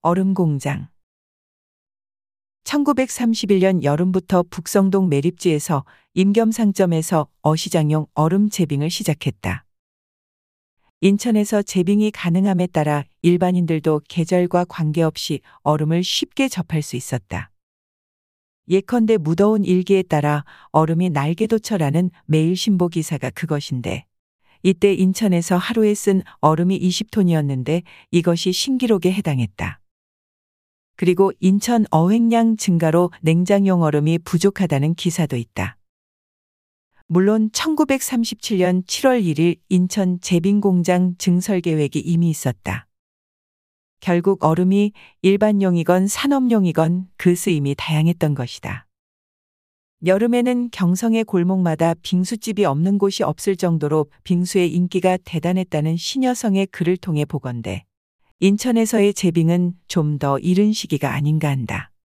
얼음 공장 1931년 여름부터 북성동 매립지에서 임겸 상점에서 어시장용 얼음 제빙을 시작했다. 인천에서 제빙이 가능함에 따라 일반인들도 계절과 관계없이 얼음을 쉽게 접할 수 있었다. 예컨대 무더운 일기에 따라 얼음이 날개도처라는 매일 신보 기사가 그것인데 이때 인천에서 하루에 쓴 얼음이 20톤이었는데 이것이 신기록에 해당했다. 그리고 인천 어획량 증가로 냉장용 얼음이 부족하다는 기사도 있다. 물론 1937년 7월 1일 인천 제빙공장 증설 계획이 이미 있었다. 결국 얼음이 일반용이건 산업용이건 그 쓰임이 다양했던 것이다. 여름에는 경성의 골목마다 빙수집이 없는 곳이 없을 정도로 빙수의 인기가 대단했다는 신여성의 글을 통해 보건대 인천에서의 제빙은 좀 더 이른 시기가 아닌가 한다.